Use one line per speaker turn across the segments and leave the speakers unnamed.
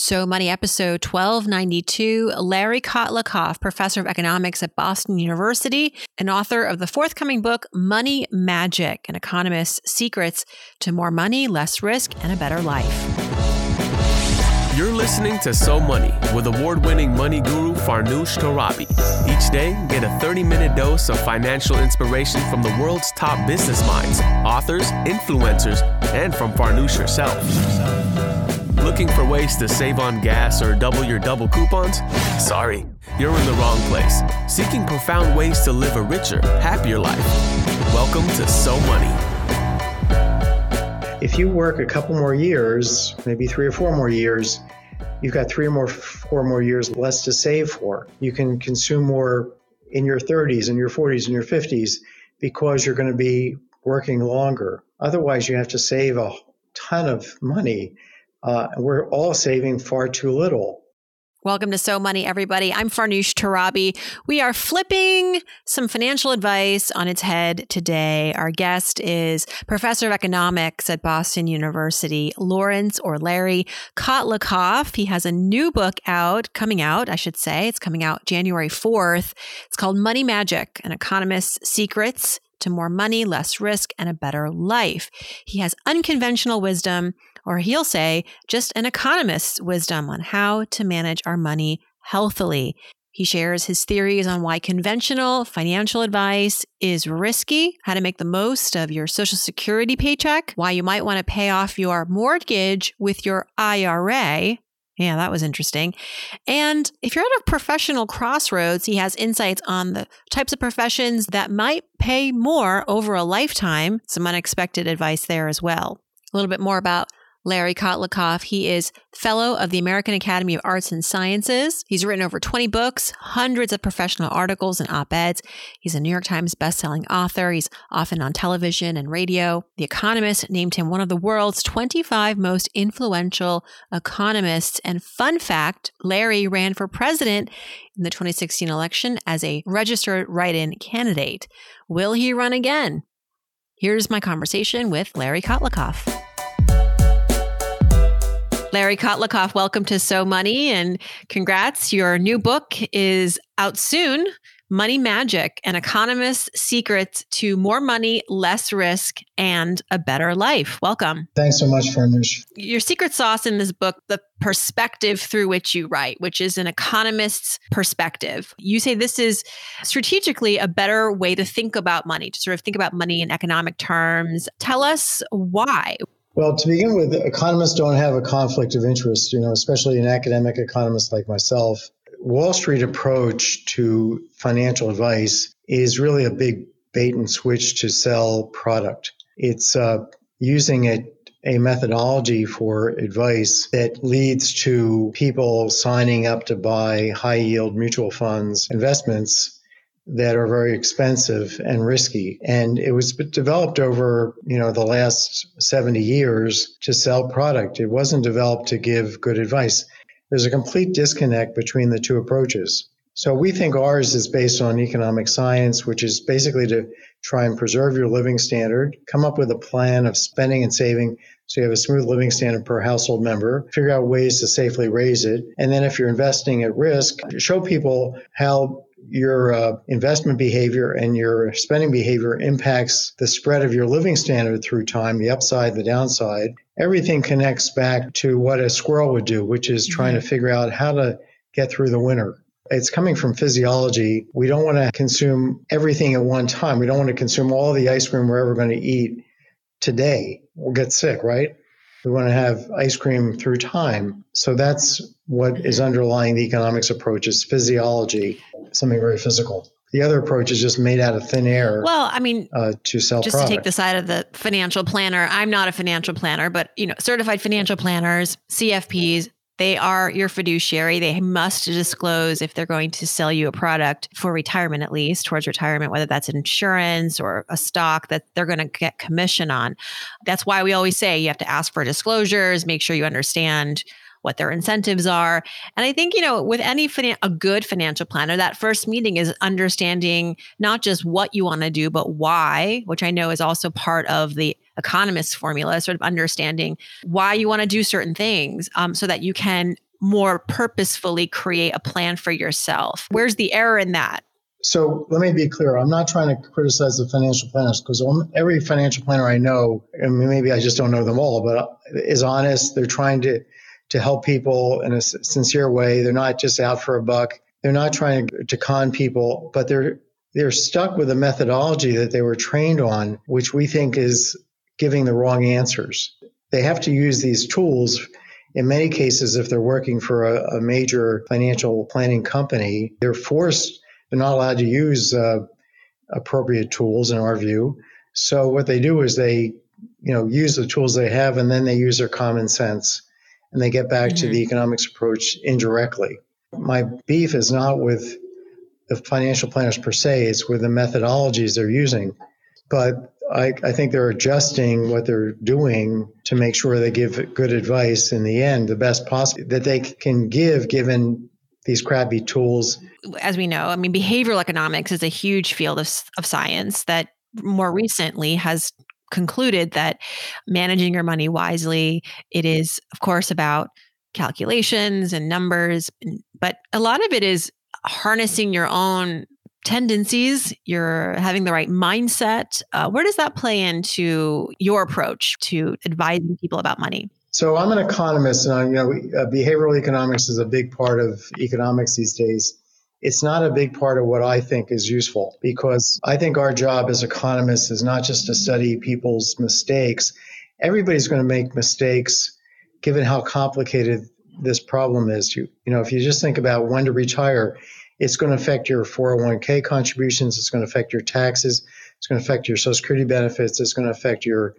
So Money episode 1292. Larry Kotlikoff, professor of economics at Boston University and author of the forthcoming book, Money Magic An Economist's Secrets to More Money, Less Risk, and a Better Life.
You're listening to So Money with award winning money guru Farnoosh Torabi. Each day, get a 30 minute dose of financial inspiration from the world's top business minds, authors, influencers, and from Farnoosh herself. Looking for ways to save on gas or double your double coupons? Sorry, you're in the wrong place. Seeking profound ways to live a richer, happier life. Welcome to So Money.
If you work a couple more years, maybe three or four more years, you've got three or more, four more years less to save for. You can consume more in your 30s in your 40s in your 50s because you're going to be working longer. Otherwise, you have to save a ton of money uh, we're all saving far too little.
Welcome to So Money, everybody. I'm Farnoosh Torabi. We are flipping some financial advice on its head today. Our guest is Professor of Economics at Boston University, Lawrence or Larry Kotlikoff. He has a new book out, coming out, I should say. It's coming out January 4th. It's called Money Magic, An Economist's Secrets to More Money, Less Risk, and a Better Life. He has unconventional wisdom or he'll say just an economist's wisdom on how to manage our money healthily. He shares his theories on why conventional financial advice is risky, how to make the most of your Social Security paycheck, why you might want to pay off your mortgage with your IRA. Yeah, that was interesting. And if you're at a professional crossroads, he has insights on the types of professions that might pay more over a lifetime. Some unexpected advice there as well. A little bit more about Larry Kotlikoff. He is fellow of the American Academy of Arts and Sciences. He's written over 20 books, hundreds of professional articles and op-eds. He's a New York Times bestselling author. He's often on television and radio. The Economist named him one of the world's 25 most influential economists. And fun fact, Larry ran for president in the 2016 election as a registered write-in candidate. Will he run again? Here's my conversation with Larry Kotlikoff. Larry Kotlikoff, welcome to So Money and congrats. Your new book is out soon Money Magic An Economist's Secrets to More Money, Less Risk, and a Better Life. Welcome.
Thanks so much, Farnoosh.
Your secret sauce in this book, the perspective through which you write, which is an economist's perspective. You say this is strategically a better way to think about money, to sort of think about money in economic terms. Tell us why.
Well, to begin with, economists don't have a conflict of interest, you know, especially an academic economist like myself. Wall Street approach to financial advice is really a big bait and switch to sell product. It's uh, using a, a methodology for advice that leads to people signing up to buy high yield mutual funds investments that are very expensive and risky. And it was developed over, you know, the last 70 years to sell product. It wasn't developed to give good advice. There's a complete disconnect between the two approaches. So we think ours is based on economic science, which is basically to try and preserve your living standard, come up with a plan of spending and saving so you have a smooth living standard per household member, figure out ways to safely raise it. And then if you're investing at risk, show people how your uh, investment behavior and your spending behavior impacts the spread of your living standard through time, the upside, the downside. Everything connects back to what a squirrel would do, which is trying mm-hmm. to figure out how to get through the winter. It's coming from physiology. We don't want to consume everything at one time. We don't want to consume all the ice cream we're ever going to eat today. We'll get sick, right? We want to have ice cream through time. So that's what is underlying the economics approach is physiology, something very physical. The other approach is just made out of thin air.
Well, I mean,
uh, to sell
just
product.
to take the side of the financial planner. I'm not a financial planner, but you know, certified financial planners, CFPs, they are your fiduciary. They must disclose if they're going to sell you a product for retirement, at least towards retirement, whether that's insurance or a stock that they're going to get commission on. That's why we always say you have to ask for disclosures, make sure you understand what their incentives are. And I think, you know, with any finan- a good financial planner, that first meeting is understanding not just what you want to do, but why, which I know is also part of the economist formula, sort of understanding why you want to do certain things um, so that you can more purposefully create a plan for yourself. Where's the error in that?
So let me be clear. I'm not trying to criticize the financial planners because every financial planner I know, and maybe I just don't know them all, but is honest. They're trying to to help people in a sincere way. They're not just out for a buck. They're not trying to con people, but they're they're stuck with a methodology that they were trained on, which we think is giving the wrong answers. They have to use these tools. In many cases, if they're working for a, a major financial planning company, they're forced, they're not allowed to use uh, appropriate tools in our view. So what they do is they, you know, use the tools they have and then they use their common sense and they get back mm-hmm. to the economics approach indirectly. My beef is not with the financial planners per se, it's with the methodologies they're using. But I, I, think they're adjusting what they're doing to make sure they give good advice in the end, the best possible that they can give given these crappy tools.
As we know, I mean, behavioral economics is a huge field of, of science that more recently has concluded that managing your money wisely, it is, of course, about calculations and numbers, but a lot of it is harnessing your own tendencies, you're having the right mindset. Uh, where does that play into your approach to advising people about money?
So I'm an economist, and I, you know, uh, behavioral economics is a big part of economics these days. It's not a big part of what I think is useful because I think our job as economists is not just to study people's mistakes. Everybody's going to make mistakes, given how complicated this problem is. You, you know, if you just think about when to retire, it's going to affect your 401k contributions. It's going to affect your taxes. It's going to affect your Social Security benefits. It's going to affect your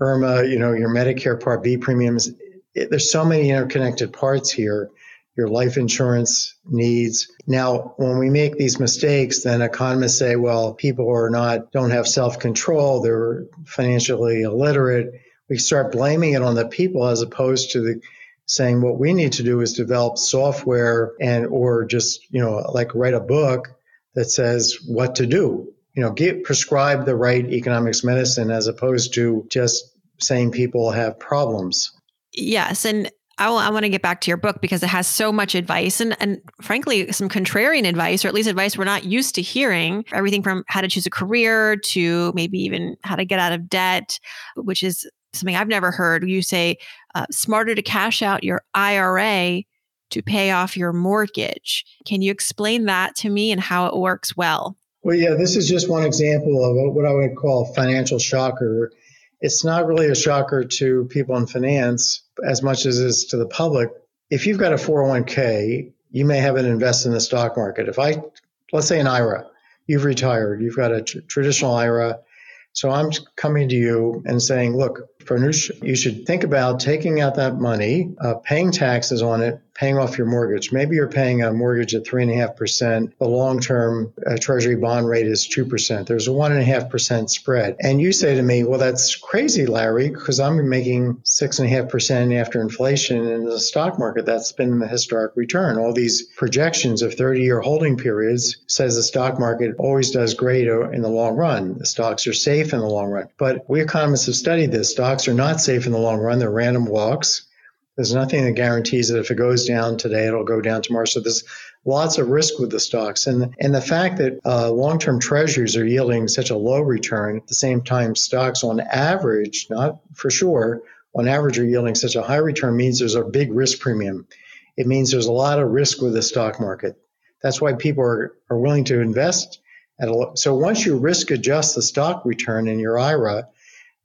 IRMAA, you know, your Medicare Part B premiums. It, there's so many interconnected parts here. Your life insurance needs. Now, when we make these mistakes, then economists say, well, people are not, don't have self control. They're financially illiterate. We start blaming it on the people as opposed to the saying what we need to do is develop software and or just you know like write a book that says what to do you know get prescribe the right economics medicine as opposed to just saying people have problems
yes and I, I want to get back to your book because it has so much advice and, and frankly, some contrarian advice, or at least advice we're not used to hearing. Everything from how to choose a career to maybe even how to get out of debt, which is something I've never heard. You say uh, smarter to cash out your IRA to pay off your mortgage. Can you explain that to me and how it works well?
Well, yeah, this is just one example of what I would call a financial shocker. It's not really a shocker to people in finance as much as it is to the public. If you've got a 401k, you may have it invested in the stock market. If I, let's say an IRA, you've retired, you've got a tr- traditional IRA, so I'm coming to you and saying, look, You should think about taking out that money, uh, paying taxes on it, paying off your mortgage. Maybe you're paying a mortgage at 3.5%. The long term uh, Treasury bond rate is 2%. There's a 1.5% spread. And you say to me, well, that's crazy, Larry, because I'm making 6.5% after inflation in the stock market. That's been the historic return. All these projections of 30 year holding periods says the stock market always does great in the long run. The stocks are safe in the long run. But we economists have studied this. Stocks are not safe in the long run. They're random walks. There's nothing that guarantees that if it goes down today, it'll go down tomorrow. So there's lots of risk with the stocks. And, and the fact that uh, long term treasuries are yielding such a low return, at the same time, stocks on average, not for sure, on average are yielding such a high return means there's a big risk premium. It means there's a lot of risk with the stock market. That's why people are, are willing to invest at a so once you risk adjust the stock return in your IRA,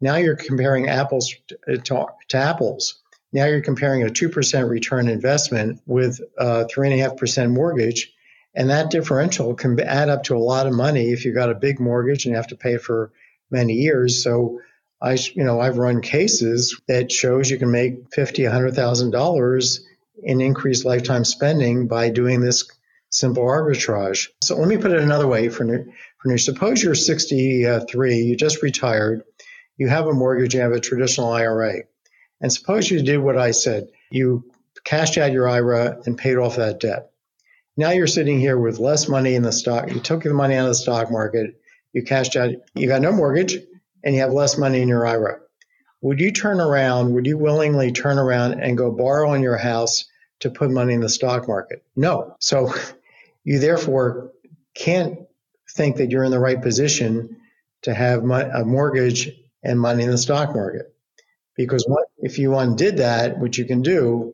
now you're comparing apples to, to, apples. Now you're comparing a 2% return investment with a 3.5% mortgage. And that differential can add up to a lot of money if you've got a big mortgage and you have to pay for many years. So I, you know, I've run cases that shows you can make fifty, hundred thousand dollars in increased lifetime spending by doing this simple arbitrage. So let me put it another way for for suppose you're 63, you just retired, you have a mortgage, you have a traditional IRA. And suppose you did what I said you cashed out your IRA and paid off that debt. Now you're sitting here with less money in the stock. You took the money out of the stock market, you cashed out, you got no mortgage, and you have less money in your IRA. Would you turn around, would you willingly turn around and go borrow on your house to put money in the stock market? No. So you therefore can't think that you're in the right position to have a mortgage and money in the stock market. Because what, if you undid that, which you can do,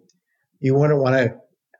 you wouldn't want to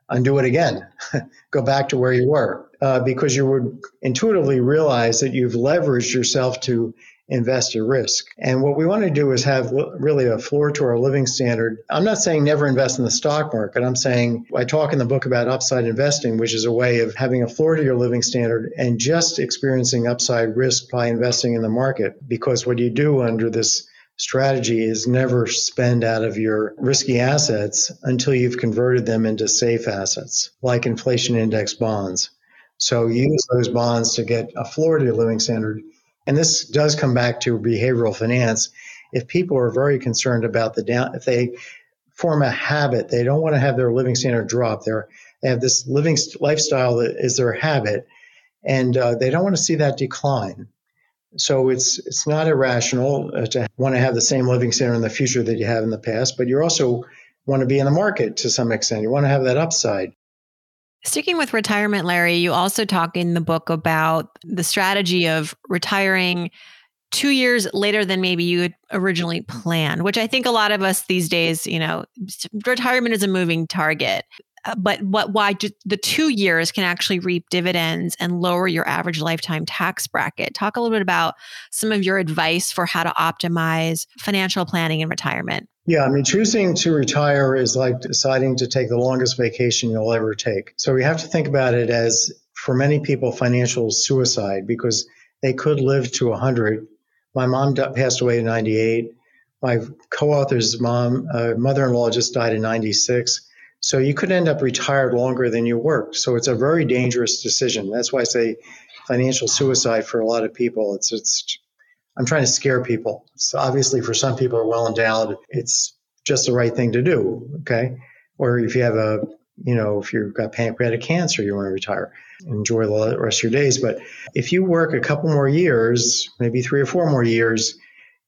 undo it again, go back to where you were, uh, because you would intuitively realize that you've leveraged yourself to invest at risk. And what we want to do is have really a floor to our living standard. I'm not saying never invest in the stock market. I'm saying I talk in the book about upside investing, which is a way of having a floor to your living standard and just experiencing upside risk by investing in the market. Because what you do under this strategy is never spend out of your risky assets until you've converted them into safe assets, like inflation index bonds. So use those bonds to get a floor to your living standard and this does come back to behavioral finance. If people are very concerned about the down, if they form a habit, they don't want to have their living standard drop. They're, they have this living lifestyle that is their habit, and uh, they don't want to see that decline. So it's it's not irrational uh, to want to have the same living standard in the future that you have in the past, but you also want to be in the market to some extent. You want to have that upside.
Sticking with retirement, Larry, you also talk in the book about the strategy of retiring two years later than maybe you had originally planned, which I think a lot of us these days, you know, retirement is a moving target. Uh, but what why the two years can actually reap dividends and lower your average lifetime tax bracket. Talk a little bit about some of your advice for how to optimize financial planning in retirement.
Yeah, I mean, choosing to retire is like deciding to take the longest vacation you'll ever take. So we have to think about it as, for many people, financial suicide because they could live to 100. My mom passed away at 98. My co author's mom, uh, mother in law, just died in 96. So you could end up retired longer than you worked. So it's a very dangerous decision. That's why I say financial suicide for a lot of people. It's, it's I'm trying to scare people. So obviously, for some people are well endowed, it's just the right thing to do. Okay. Or if you have a, you know, if you've got pancreatic cancer, you want to retire, enjoy the rest of your days. But if you work a couple more years, maybe three or four more years,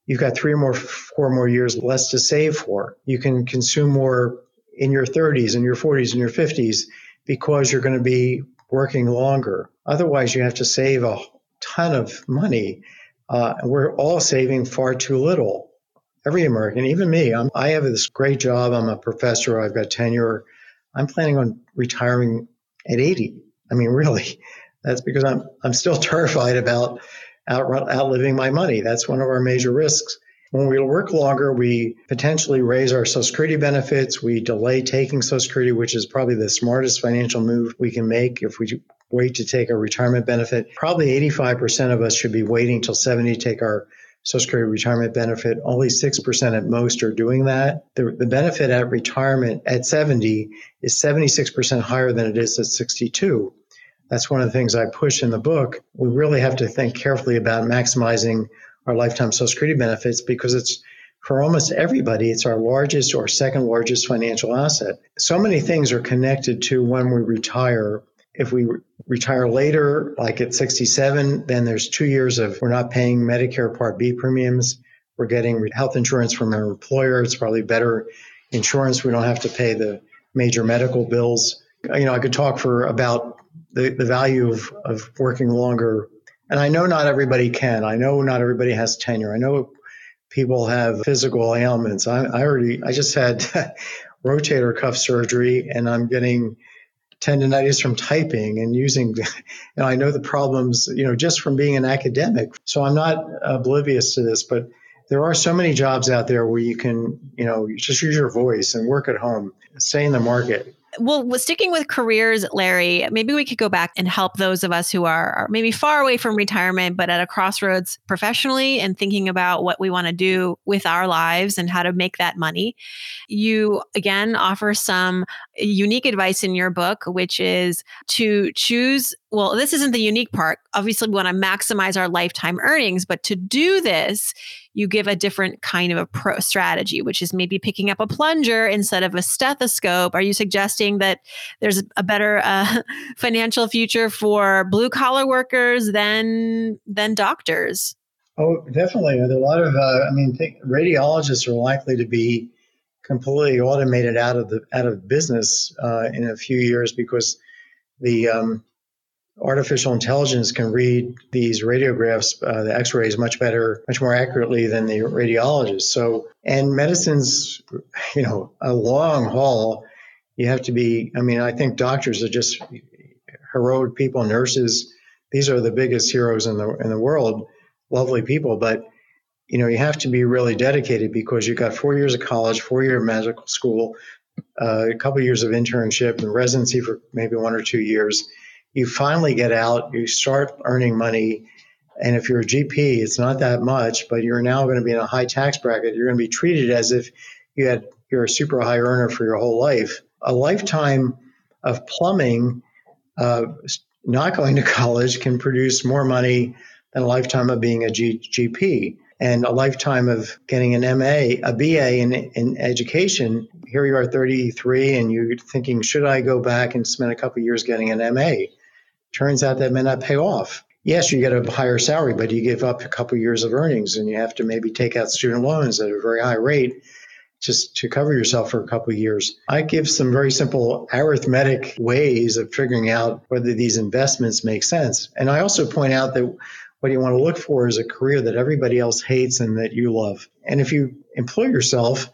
you've got three or more, four more years less to save for. You can consume more in your 30s and your 40s and your 50s because you're going to be working longer. Otherwise, you have to save a ton of money uh, we're all saving far too little. Every American, even me, I'm, I have this great job. I'm a professor. I've got tenure. I'm planning on retiring at 80. I mean, really, that's because I'm I'm still terrified about out, outliving my money. That's one of our major risks. When we work longer, we potentially raise our Social Security benefits. We delay taking Social Security, which is probably the smartest financial move we can make if we wait to take our retirement benefit. Probably 85% of us should be waiting till 70 to take our Social Security retirement benefit. Only 6% at most are doing that. The, the benefit at retirement at 70 is 76% higher than it is at 62. That's one of the things I push in the book. We really have to think carefully about maximizing our lifetime Social Security benefits because it's for almost everybody, it's our largest or second largest financial asset. So many things are connected to when we retire if we retire later, like at 67, then there's two years of we're not paying Medicare Part B premiums. We're getting health insurance from our employer. It's probably better insurance. We don't have to pay the major medical bills. You know, I could talk for about the, the value of, of working longer. And I know not everybody can. I know not everybody has tenure. I know people have physical ailments. I, I already, I just had rotator cuff surgery and I'm getting tendonitis from typing and using, and I know the problems, you know, just from being an academic. So I'm not oblivious to this, but there are so many jobs out there where you can, you know, just use your voice and work at home, stay in the market
well, sticking with careers, Larry, maybe we could go back and help those of us who are, are maybe far away from retirement, but at a crossroads professionally and thinking about what we want to do with our lives and how to make that money. You again offer some unique advice in your book, which is to choose. Well, this isn't the unique part. Obviously, we want to maximize our lifetime earnings, but to do this, you give a different kind of a pro strategy, which is maybe picking up a plunger instead of a stethoscope. Are you suggesting that there's a better uh, financial future for blue collar workers than than doctors?
Oh, definitely. A lot of, uh, I mean, radiologists are likely to be completely automated out of the out of business uh, in a few years because the um, artificial intelligence can read these radiographs, uh, the X-rays, much better, much more accurately than the radiologist. So, and medicine's, you know, a long haul. You have to be. I mean, I think doctors are just heroic people, nurses. These are the biggest heroes in the in the world. Lovely people, but you know, you have to be really dedicated because you've got four years of college, four year medical school, uh, a couple years of internship and residency for maybe one or two years you finally get out, you start earning money. And if you're a GP, it's not that much, but you're now going to be in a high tax bracket. You're going to be treated as if you had you're a super high earner for your whole life. A lifetime of plumbing, uh, not going to college, can produce more money than a lifetime of being a G- GP. And a lifetime of getting an MA, a BA in, in education, here you are 33 and you're thinking, should I go back and spend a couple years getting an MA? Turns out that may not pay off. Yes, you get a higher salary, but you give up a couple years of earnings and you have to maybe take out student loans at a very high rate just to cover yourself for a couple years. I give some very simple arithmetic ways of figuring out whether these investments make sense. And I also point out that what you want to look for is a career that everybody else hates and that you love. And if you employ yourself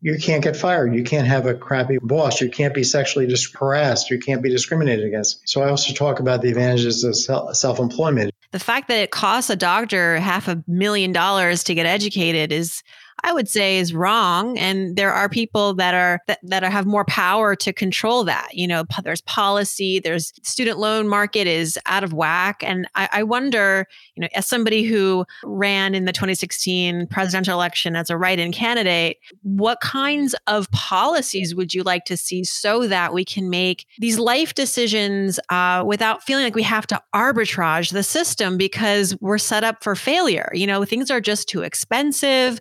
you can't get fired. You can't have a crappy boss. You can't be sexually harassed. You can't be discriminated against. So I also talk about the advantages of self employment.
The fact that it costs a doctor half a million dollars to get educated is I would say is wrong. And there are people that are that, that have more power to control that. You know, there's policy, there's student loan market is out of whack. And I, I wonder, you know, as somebody who ran in the 2016 presidential election as a write-in candidate, what kinds of policies would you like to see so that we can make these life decisions uh, without feeling like we have to arbitrage the system because we're set up for failure? You know, things are just too expensive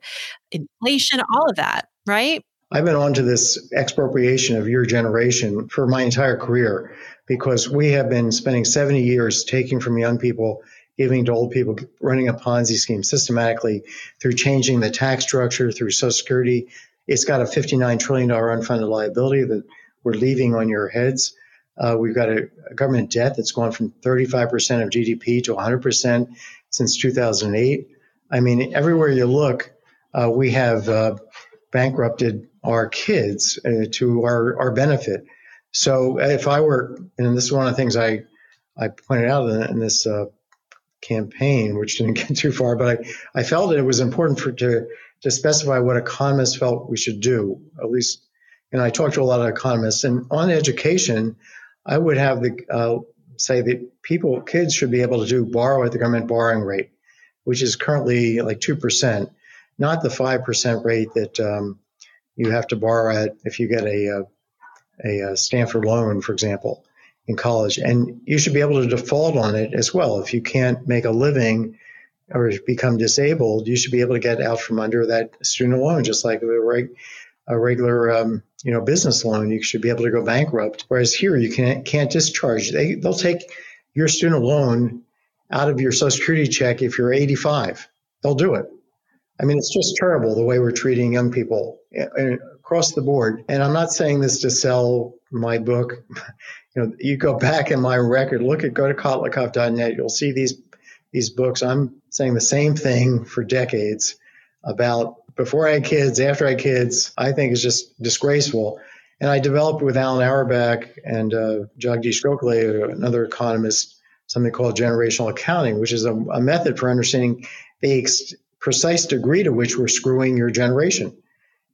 inflation, all of that, right?
I've been on to this expropriation of your generation for my entire career because we have been spending 70 years taking from young people, giving to old people, running a Ponzi scheme systematically through changing the tax structure, through Social Security. It's got a $59 trillion unfunded liability that we're leaving on your heads. Uh, we've got a, a, government debt that's gone from 35% of GDP to 100% since 2008. I mean, everywhere you look, uh, we have uh, bankrupted our kids uh, to our, our benefit. So if I were, and this is one of the things I, I pointed out in, in this uh, campaign, which didn't get too far, but I, I felt it was important for to to specify what economists felt we should do. At least, and I talked to a lot of economists. And on education, I would have the uh, say that people, kids, should be able to do borrow at the government borrowing rate, which is currently like two percent not the 5% rate that um, you have to borrow at if you get a, a, a Stafford loan, for example, in college. And you should be able to default on it as well. If you can't make a living or become disabled, you should be able to get out from under that student loan, just like a, reg, a regular um, you know business loan. You should be able to go bankrupt. Whereas here, you can't can't discharge. They they'll take your student loan out of your Social Security check if you're 85. They'll do it. I mean, it's just terrible the way we're treating young people eh, eh, across the board. And I'm not saying this to sell my book. You know, you go back in my record, look at go to kotlikoff.net. You'll see these these books. I'm saying the same thing for decades about before I had kids, after I had kids. I think is just disgraceful. And I developed with Alan Auerbach and uh, Jagadeesh Gokhale, another economist, something called generational accounting, which is a, a method for understanding the precise degree to which we're screwing your generation.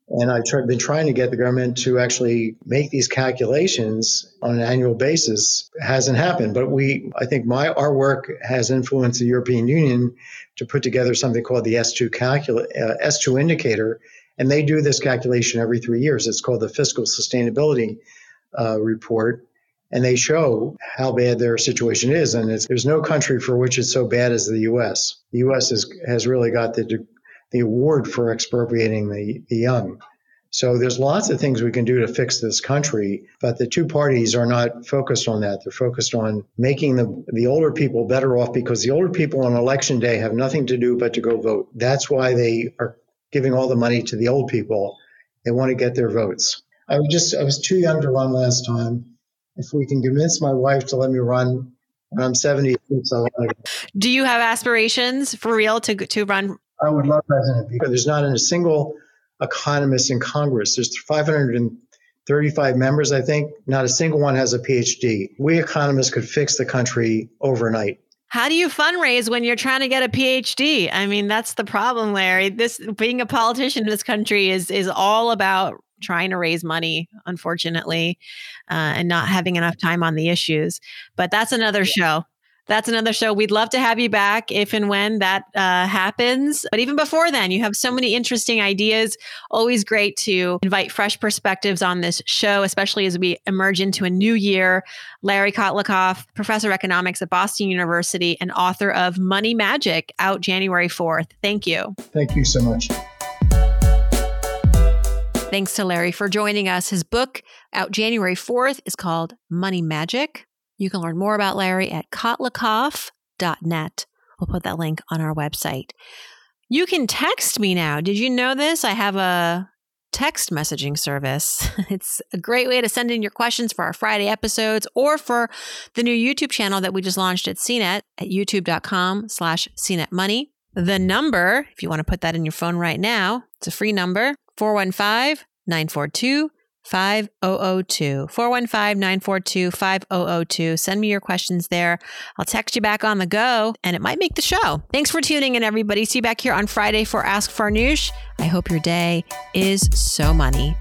And I've been trying to get the government to actually make these calculations on an annual basis. It hasn't happened, but we, I think my our work has influenced the European Union to put together something called the S2 calcula, uh, S2 indicator, and they do this calculation every three years. It's called the Fiscal Sustainability uh, Report, and they show how bad their situation is. And there's no country for which it's so bad as the U.S. The U.S. has, has really got the, the award for expropriating the, the young. So there's lots of things we can do to fix this country, but the two parties are not focused on that. They're focused on making the, the older people better off because the older people on election day have nothing to do but to go vote. That's why they are giving all the money to the old people They want to get their votes. I was just I was too young to run last time. If we can convince my wife to let me run when I'm 76, I want to.
Do you have aspirations for real to to run?
I would love president because there's not a single economist in Congress. There's 535 members, I think. Not a single one has a PhD. We economists could fix the country overnight.
How do you fundraise when you're trying to get a PhD? I mean, that's the problem, Larry. This being a politician in this country is is all about trying to raise money, unfortunately, uh, and not having enough time on the issues. But that's another show that's another show. We'd love to have you back if and when that uh, happens. But even before then, you have so many interesting ideas. Always great to invite fresh perspectives on this show, especially as we emerge into a new year. Larry Kotlikoff, professor of economics at Boston University and author of Money Magic, out January 4th. Thank you.
Thank you so much.
Thanks to Larry for joining us. His book out January 4th is called Money Magic you can learn more about Larry at kotlikoff.net. We'll put that link on our website. You can text me now. Did you know this? I have a text messaging service. It's a great way to send in your questions for our Friday episodes or for the new YouTube channel that we just launched at CNET at youtube.com slash CNETmoney. The number, if you want to put that in your phone right now, it's a free number, 415 942 5002 415 942 5002. Send me your questions there. I'll text you back on the go and it might make the show. Thanks for tuning in, everybody. See you back here on Friday for Ask Farnoosh. I hope your day is so money.